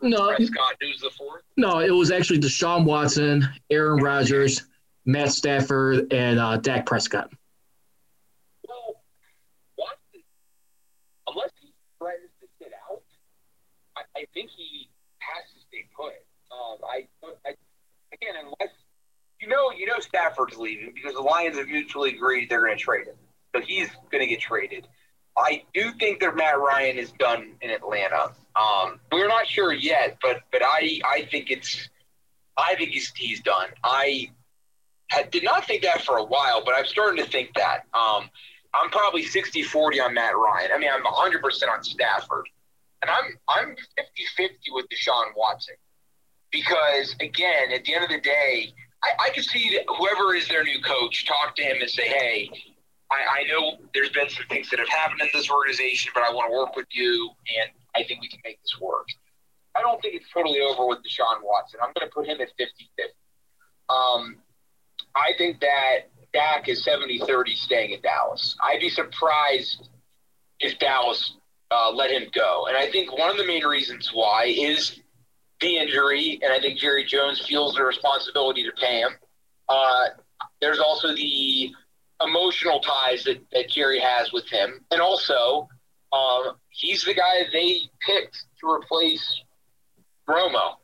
No, Prescott, who's the fourth? No, it was actually Deshaun Watson, Aaron Rodgers, Matt Stafford, and uh, Dak Prescott. Well, Watson, unless he threatens to sit out, I, I think he has to stay put. Um, I, I, again, unless you know, you know Stafford's leaving because the Lions have mutually agreed they're going to trade him, so he's going to get traded. I do think that Matt Ryan is done in Atlanta. Um, we're not sure yet, but but I I think it's I think he's he's done. I had, did not think that for a while, but I'm starting to think that. Um, I'm probably 60-40 on Matt Ryan. I mean, I'm 100 percent on Stafford, and I'm I'm 50-50 with Deshaun Watson because again, at the end of the day, I, I could see whoever is their new coach talk to him and say, hey I, I know there's been some things that have happened in this organization, but I want to work with you, and I think we can make this work. I don't think it's totally over with Deshaun Watson. I'm going to put him at 50 50. Um, I think that Dak is 70 30 staying in Dallas. I'd be surprised if Dallas uh, let him go. And I think one of the main reasons why is the injury, and I think Jerry Jones feels the responsibility to pay him. Uh, there's also the emotional ties that, that Jerry has with him. And also, um, he's the guy they picked to replace Romo.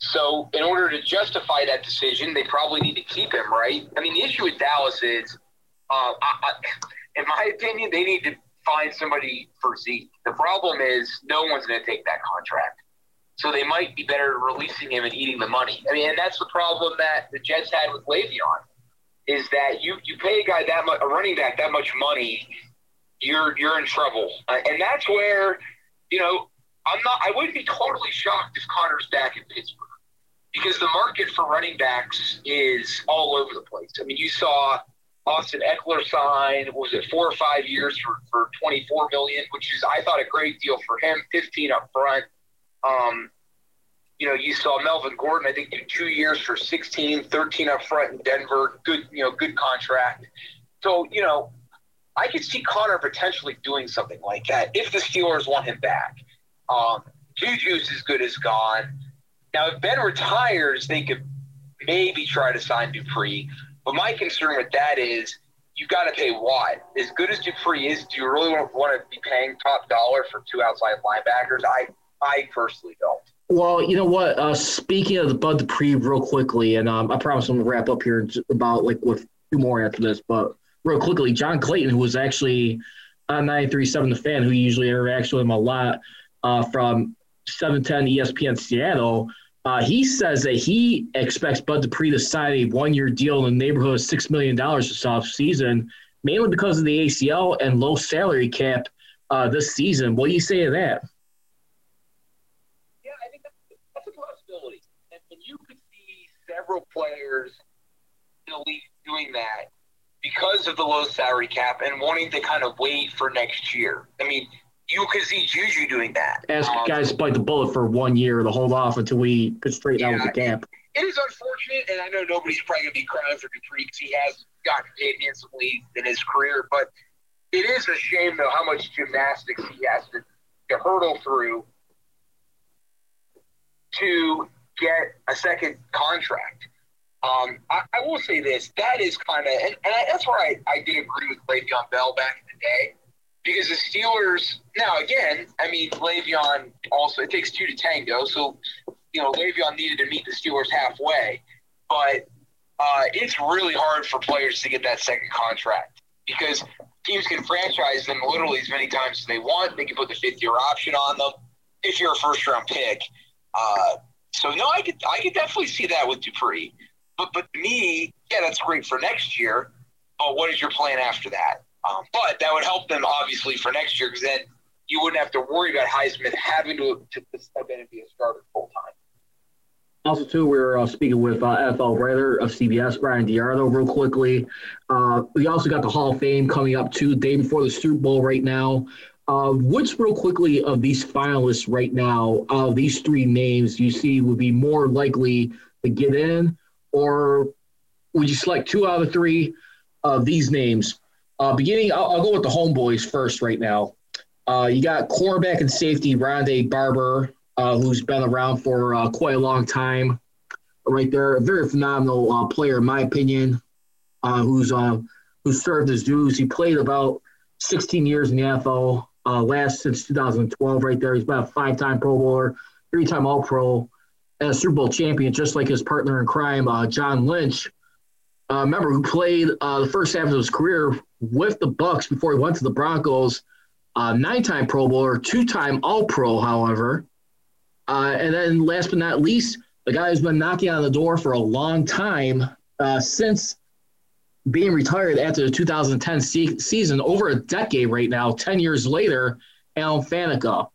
So, in order to justify that decision, they probably need to keep him, right? I mean, the issue with Dallas is, uh, I, I, in my opinion, they need to find somebody for Zeke. The problem is, no one's going to take that contract. So they might be better releasing him and eating the money. I mean, and that's the problem that the Jets had with Le'Veon is that you you pay a guy that much, a running back that much money, you're you're in trouble, uh, and that's where you know I'm not. I wouldn't be totally shocked if Connor's back in Pittsburgh because the market for running backs is all over the place. I mean, you saw Austin Ekeler sign was it four or five years for, for 24 million, which is I thought a great deal for him, 15 up front. Um, you know, you saw Melvin Gordon, I think, do two years for 16, 13 up front in Denver. Good, you know, good contract. So, you know, I could see Connor potentially doing something like that if the Steelers want him back. Um, Juju's as good as gone. Now, if Ben retires, they could maybe try to sign Dupree. But my concern with that is you've got to pay Watt. As good as Dupree is, do you really want to be paying top dollar for two outside linebackers? I, I personally don't. Well, you know what? Uh, speaking of the Bud Dupree, real quickly, and um, I promise I'm gonna wrap up here about like with two more after this, but real quickly, John Clayton, who was actually on 937 The Fan, who usually interacts with him a lot uh, from 710 ESPN Seattle, uh, he says that he expects Bud Dupree to sign a one-year deal in the neighborhood of $6 million this offseason, mainly because of the ACL and low salary cap uh, this season. What do you say to that? Several players in the league doing that because of the low salary cap and wanting to kind of wait for next year. I mean, you could see Juju doing that. Ask um, guys bite the bullet for one year to hold off until we could straighten yeah, out with the cap. It is unfortunate, and I know nobody's probably going to be crying for Dupree because he has gotten paid handsomely in his career, but it is a shame, though, how much gymnastics he has to, to hurdle through to get a second contract. Um, I, I, will say this: that is kind of, and, and that's where I, I did agree with Le'Veon Bell back in the day, because the Steelers. Now, again, I mean, Le'Veon also it takes two to tango, so you know Le'Veon needed to meet the Steelers halfway, but uh, it's really hard for players to get that second contract because teams can franchise them literally as many times as they want. They can put the fifth year option on them if you're a first round pick. Uh, so no, I could I could definitely see that with Dupree. But but me, yeah, that's great for next year. But what is your plan after that? Um, but that would help them obviously for next year because then you wouldn't have to worry about Highsmith having to, to step in and be a starter full time. Also, too, we are uh, speaking with uh, NFL writer of CBS, Bryan DeArdo, real quickly. Uh, we also got the Hall of Fame coming up, too, day before the Super Bowl right now. Uh, which, real quickly, of these finalists right now, of these three names you see would be more likely to get in, or would you select two out of three of these names? Uh, beginning, I'll, I'll, go with the homeboys first right now. Uh, you got cornerback and safety Rondé Barber, uh, who's been around for uh, quite a long time. Right there, a very phenomenal uh, player, in my opinion, who's who's served his dues. He played about 16 years in the NFL uh, last since 2012 right there. He's been a five-time Pro Bowler, three-time All-Pro, and a Super Bowl champion, just like his partner in crime, uh, John Lynch. Uh, remember, who played uh, the first half of his career with the Bucs before he went to the Broncos. Uh, nine-time Pro Bowler, two-time All-Pro, however. Uh, and then last but not least, the guy who's been knocking on the door for a long time since being retired after the 2010 se- season, over a decade right now, 10 years later, Alan Faneca.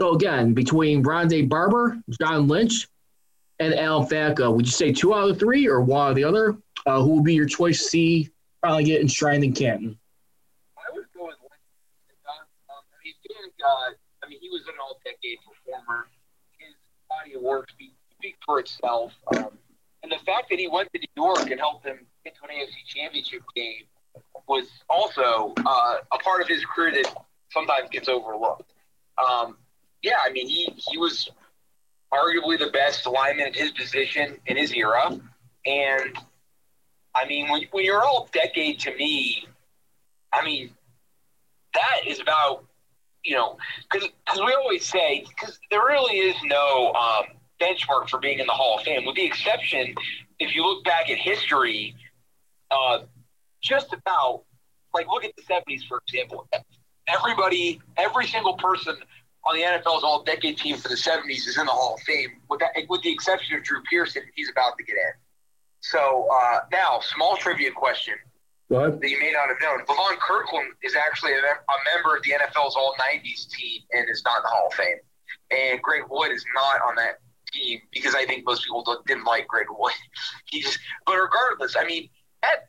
So again, between Rondé Barber, John Lynch, and Alan Faneca, would you say two out of three or one of the other? Uh, who would be your choice to see finally get enshrined in Canton? I would go with Lynch. Um, I mean, Faneca, I mean, he was an all-decade performer. His body of work speaks, speaks for itself. Um, and the fact that he went to New York and helped him into an AFC championship game was also uh, a part of his career that sometimes gets overlooked. Um, yeah, I mean, he, he was arguably the best lineman at his position in his era. And, I mean, when, when you're all decade to me, I mean, that is about, you know, because we always say, because there really is no um, benchmark for being in the Hall of Fame, with the exception, if you look back at history, uh, just about like look at the 70s for example. Everybody every single person on the NFL's all decade team for the 70s is in the Hall of Fame with that with the exception of Drew Pearson he's about to get in. So uh, now small trivia question that you may not have known. Levon Kirkland is actually a, a member of the NFL's all 90s team and is not in the Hall of Fame. And Greg Wood is not on that because I think most people didn't like Greg Wood. he just, but regardless, I mean, that,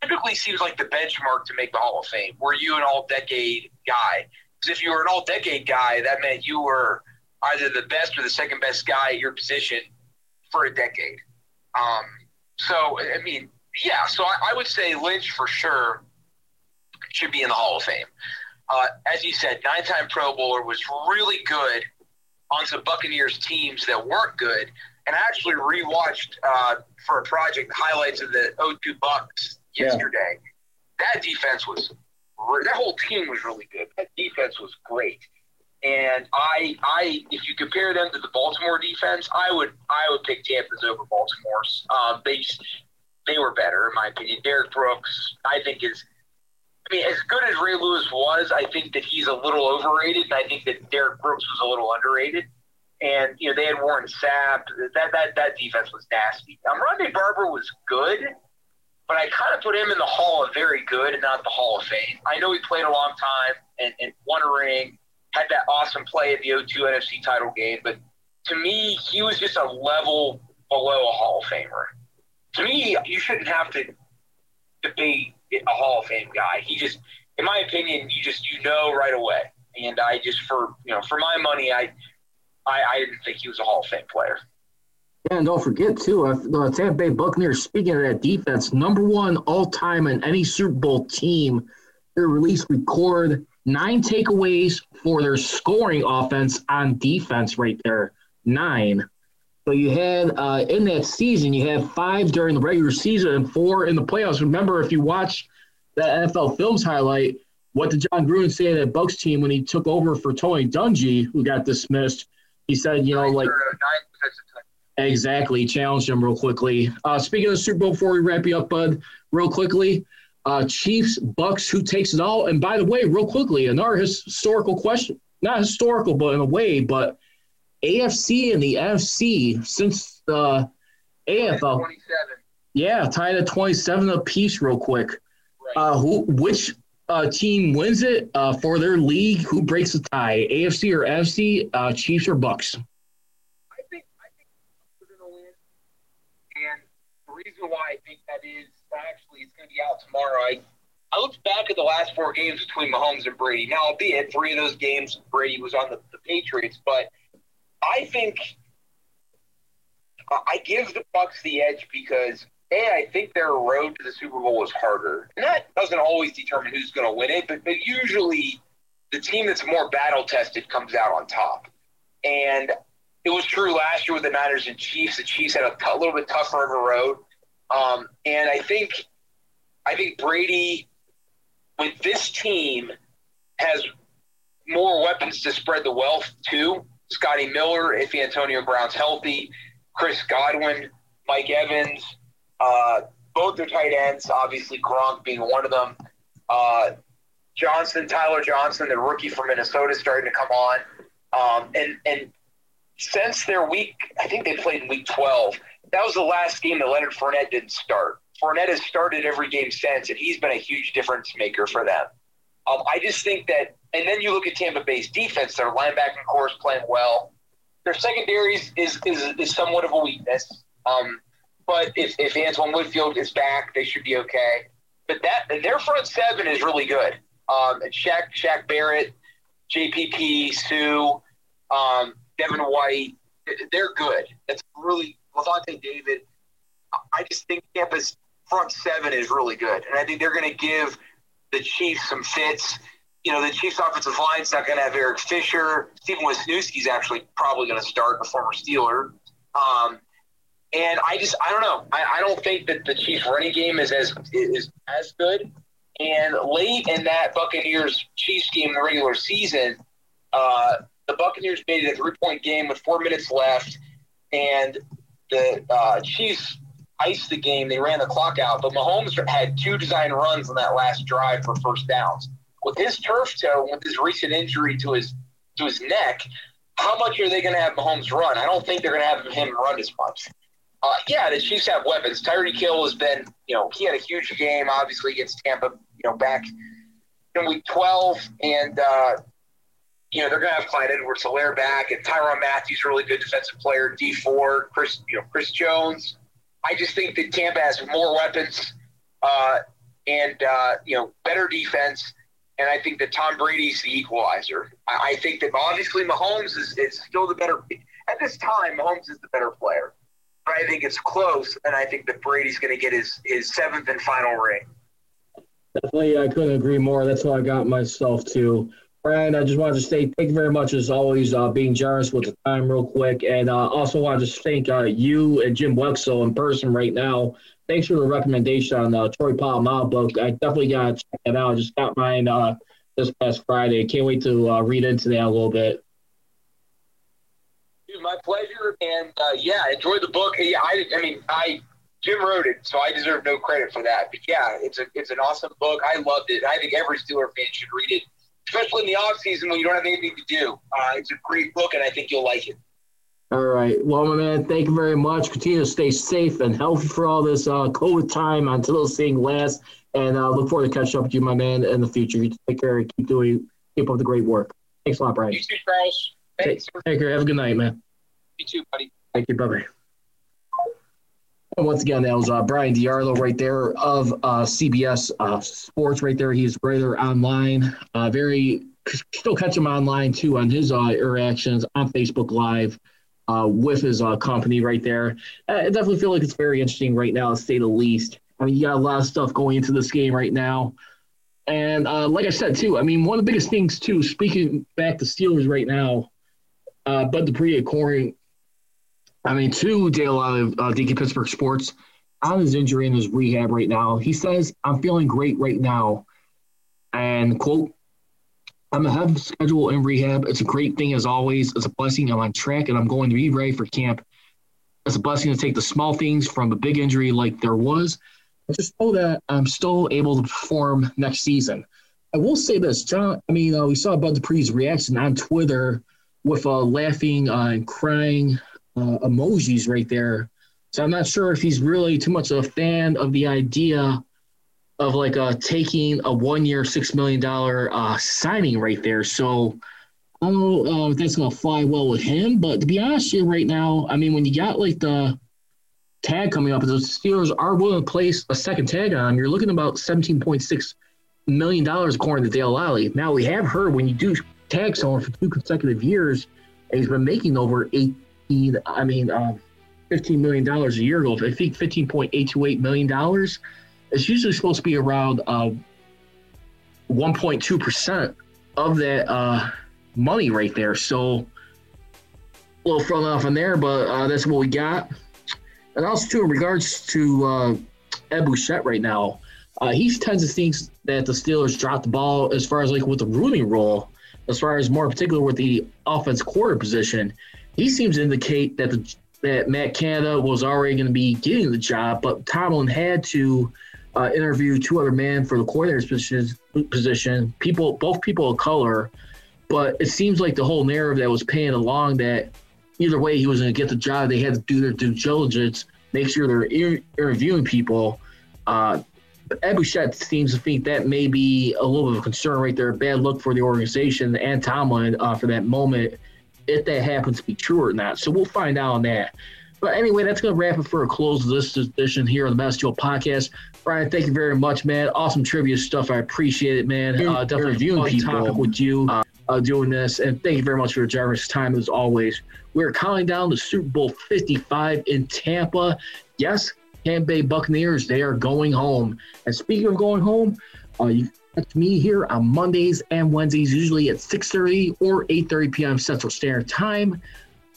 typically seems like the benchmark to make the Hall of Fame. Were you an all-decade guy? Because if you were an all-decade guy, that meant you were either the best or the second best guy at your position for a decade. Um, so, I mean, yeah. So I, I, would say Lynch for sure should be in the Hall of Fame. Uh, as you said, nine-time Pro Bowler was really good on some Buccaneers teams that weren't good. And I actually rewatched uh, for a project highlights of the 02 Bucs yesterday. Yeah. That defense was that whole team was really good. That defense was great. And I, I, if you compare them to the Baltimore defense, I would, I would pick Tampa's over Baltimore's. Um, they they were better in my opinion. Derrick Brooks, I think is, I mean, as good as Ray Lewis was, I think that he's a little overrated, and I think that Derrick Brooks was a little underrated. And you know, they had Warren Sapp. That that that defense was nasty. Um, Rondé Barber was good, but I kind of put him in the Hall of Very Good and not the Hall of Fame. I know he played a long time and, and won a ring had that awesome play at the 0-2 NFC title game. But to me, he was just a level below a Hall of Famer. To me, you shouldn't have to debate a Hall of Fame guy. He just, in my opinion, you just you know right away. And I just for you know for my money, I I, I didn't think he was a Hall of Fame player. Yeah, and don't forget too, uh, the Tampa Bay Buccaneers. Speaking of that defense, number one all time in any Super Bowl team. Their release record nine takeaways for their scoring offense on defense right there. Nine. So you had uh, in that season, you had five during the regular season and four in the playoffs. Remember, if you watch that NFL Films highlight, what did Jon Gruden say to that Bucs team when he took over for Tony Dungy, who got dismissed? He said, you know, like exactly, challenged him real quickly. Uh, speaking of the Super Bowl, before we wrap you up, Bud, real quickly, uh, Chiefs, Bucs, who takes it all? And by the way, real quickly, another historical question, not historical, but in a way, but AFC and the NFC since the AFL. 27. Yeah, tied at 27 apiece, real quick. Right. Uh, who, which uh, team wins it uh, for their league? Who breaks the tie? AFC or NFC? Uh, Chiefs or Bucs? I think I think we're going to win, and the reason why I think that is actually it's going to be out tomorrow. I, I looked back at the last four games between Mahomes and Brady. Now, albeit three of those games Brady was on the, the Patriots, but I think I give the Bucs the edge because a I think their road to the Super Bowl is harder, and that doesn't always determine who's going to win it, but, but usually the team that's more battle tested comes out on top. And it was true last year with the Niners and Chiefs. The Chiefs had a little bit tougher of a road. Um, and I think I think Brady with this team has more weapons to spread the wealth to. Scotty Miller, if Antonio Brown's healthy, Chris Godwin, Mike Evans, uh, both their tight ends, obviously Gronk being one of them. Uh, Johnson, Tyler Johnson, the rookie from Minnesota, starting to come on. Um, and and since their week, I think they played in week 12 that was the last game that Leonard Fournette didn't start. Fournette has started every game since, and he's been a huge difference maker for them. Um, I just think that, and then you look at Tampa Bay's defense; their linebacking corps is playing well. Their secondary is is, is somewhat of a weakness. Um, but if, if Antoine Winfield is back, they should be okay. But that their front seven is really good. Um, and Shaq, Shaq Barrett, JPP, Suh, um, Devin White, they're good. That's really Lavonte David. I just think Tampa's front seven is really good, and I think they're going to give the Chiefs some fits. You know, the Chiefs' offensive line's not going to have Eric Fisher. Stefen Wisniewski's actually probably going to start, a former Steeler. Um, and I just, I don't know. I, I don't think that the Chiefs' running game is as is as good. And late in that Buccaneers Chiefs game in the regular season, uh, the Buccaneers made it a three point game with four minutes left, and the uh, Chiefs iced the game. They ran the clock out, but Mahomes had two design runs on that last drive for first downs. With his turf toe, and with his recent injury to his to his neck, how much are they going to have Mahomes run? I don't think they're going to have him run as much. Uh, yeah, the Chiefs have weapons. Tyreek Hill has been, you know, he had a huge game, obviously against Tampa, you know, back in Week 12, and uh, you know, they're going to have Clyde Edwards Helaire back and Tyrann Mathieu, really good defensive player, D four, Chris, you know, Chris Jones. I just think that Tampa has more weapons uh, and, uh, you know, better defense. And I think that Tom Brady's the equalizer. I, I think that obviously Mahomes is, is still the better. At this time, Mahomes is the better player. But I think it's close, and I think that Brady's going to get his, his seventh and final ring. Definitely, I couldn't agree more. That's what I got myself too. Bryan, I just wanted to say thank you very much as always, uh, being generous with the time real quick. And uh, also want to just thank uh, you and Jim Wexell in person right now. Thanks for the recommendation on the Troy Polamalu book. I definitely got to check it out. I just got mine uh, this past Friday. Can't wait to uh, read into that a little bit. Dude, my pleasure. And uh, yeah, enjoy the book. I, I mean, I Jim wrote it, so I deserve no credit for that. But yeah, it's a it's an awesome book. I loved it. I think every Steeler fan should read it especially in the off season when you don't have anything to do. Uh, it's a great book, and I think you'll like it. All right. Well, my man, thank you very much. Continue to stay safe and healthy for all this uh, COVID time until this thing lasts. And I uh, look forward to catching up with you, my man, in the future. You take care and keep doing, keep up the great work. Thanks a lot, Bryan. You too, Charles. Thanks. Take, take care. Have a good night, man. You too, buddy. Thank you. Bye bye. And once again, that was uh, Bryan DeArdo right there of uh, CBS uh, Sports right there. He's right there online. Uh, very still catch him online too on his uh, interactions on Facebook Live uh, with his uh, company right there. Uh, I definitely feel like it's very interesting right now, to say the least. I mean, you got a lot of stuff going into this game right now. And uh, like I said too, I mean, one of the biggest things too, speaking back to Steelers right now, Bud Dupree according I mean, to Dale of uh, DK Pittsburgh Sports, on his injury and his rehab right now, he says, I'm feeling great right now. And quote, I'm ahead of schedule in rehab. It's a great thing as always. It's a blessing. I'm on track and I'm going to be ready for camp. It's a blessing to take the small things from a big injury like there was. Just know that I'm still able to perform next season. I will say this, John. I mean, uh, we saw Bud Dupree's reaction on Twitter with uh, laughing uh, and crying uh, emojis right there. So I'm not sure if he's really too much of a fan of the idea of like uh, taking a one year, $6 million uh, signing right there. So I don't know uh, if that's going to fly well with him. But to be honest here right now, I mean, when you got like the tag coming up, the Steelers are willing to place a second tag on, you're looking about $17.6 million according to Dale Lolley. Now, we have heard when you do tag someone for two consecutive years, he's been making over 18, I mean, um, $15 million a year ago. I think $15.828 million. It's usually supposed to be around uh, 1.2% of that uh, money right there. So a little thrown off in there, but uh, that's what we got. And also, too, in regards to uh, Ed Bouchette right now, uh, he tends to think that the Steelers dropped the ball as far as like with the Rooney Rule, as far as more particular with the offense quarter position he seems to indicate that the, that Matt Canada was already going to be getting the job, but Tomlin had to uh, interview two other men for the coordinator's position, position. People, both people of color, but it seems like the whole narrative that was paying along that either way he was going to get the job. They had to do their due diligence, make sure they're interviewing people. Uh, Ed seems to think that may be a little bit of a concern right there, a bad look for the organization and Tomlin uh, for that moment if that happens to be true or not. So we'll find out on that. But anyway, that's going to wrap it for a close of this edition here on the Men of Steel Podcast. Bryan, thank you very much, man. Awesome trivia stuff. I appreciate it, man. Uh, definitely viewing people with you uh, doing this. And thank you very much for your generous time as always. We're counting down the Super Bowl 55 in Tampa. Yes, Tampa Bay Buccaneers, they are going home. And speaking of going home, uh, you Catch me here on Mondays and Wednesdays, usually at 6.30 or 8.30 p.m. Central Standard Time.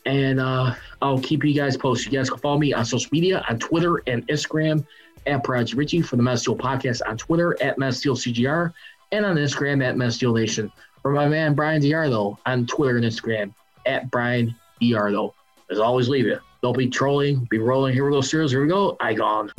And uh, I'll keep you guys posted. You guys can follow me on social media, on Twitter and Instagram, at Prodigy Richey for the Men of Steel Podcast, on Twitter, at CJR, and on Instagram, at Men of Steel Nation. For my man, Bryan DeArdo, on Twitter and Instagram, at Bryan DeArdo. As always, leave it. Don't be trolling, be rolling. Here we go, serious. Here we go. I gone.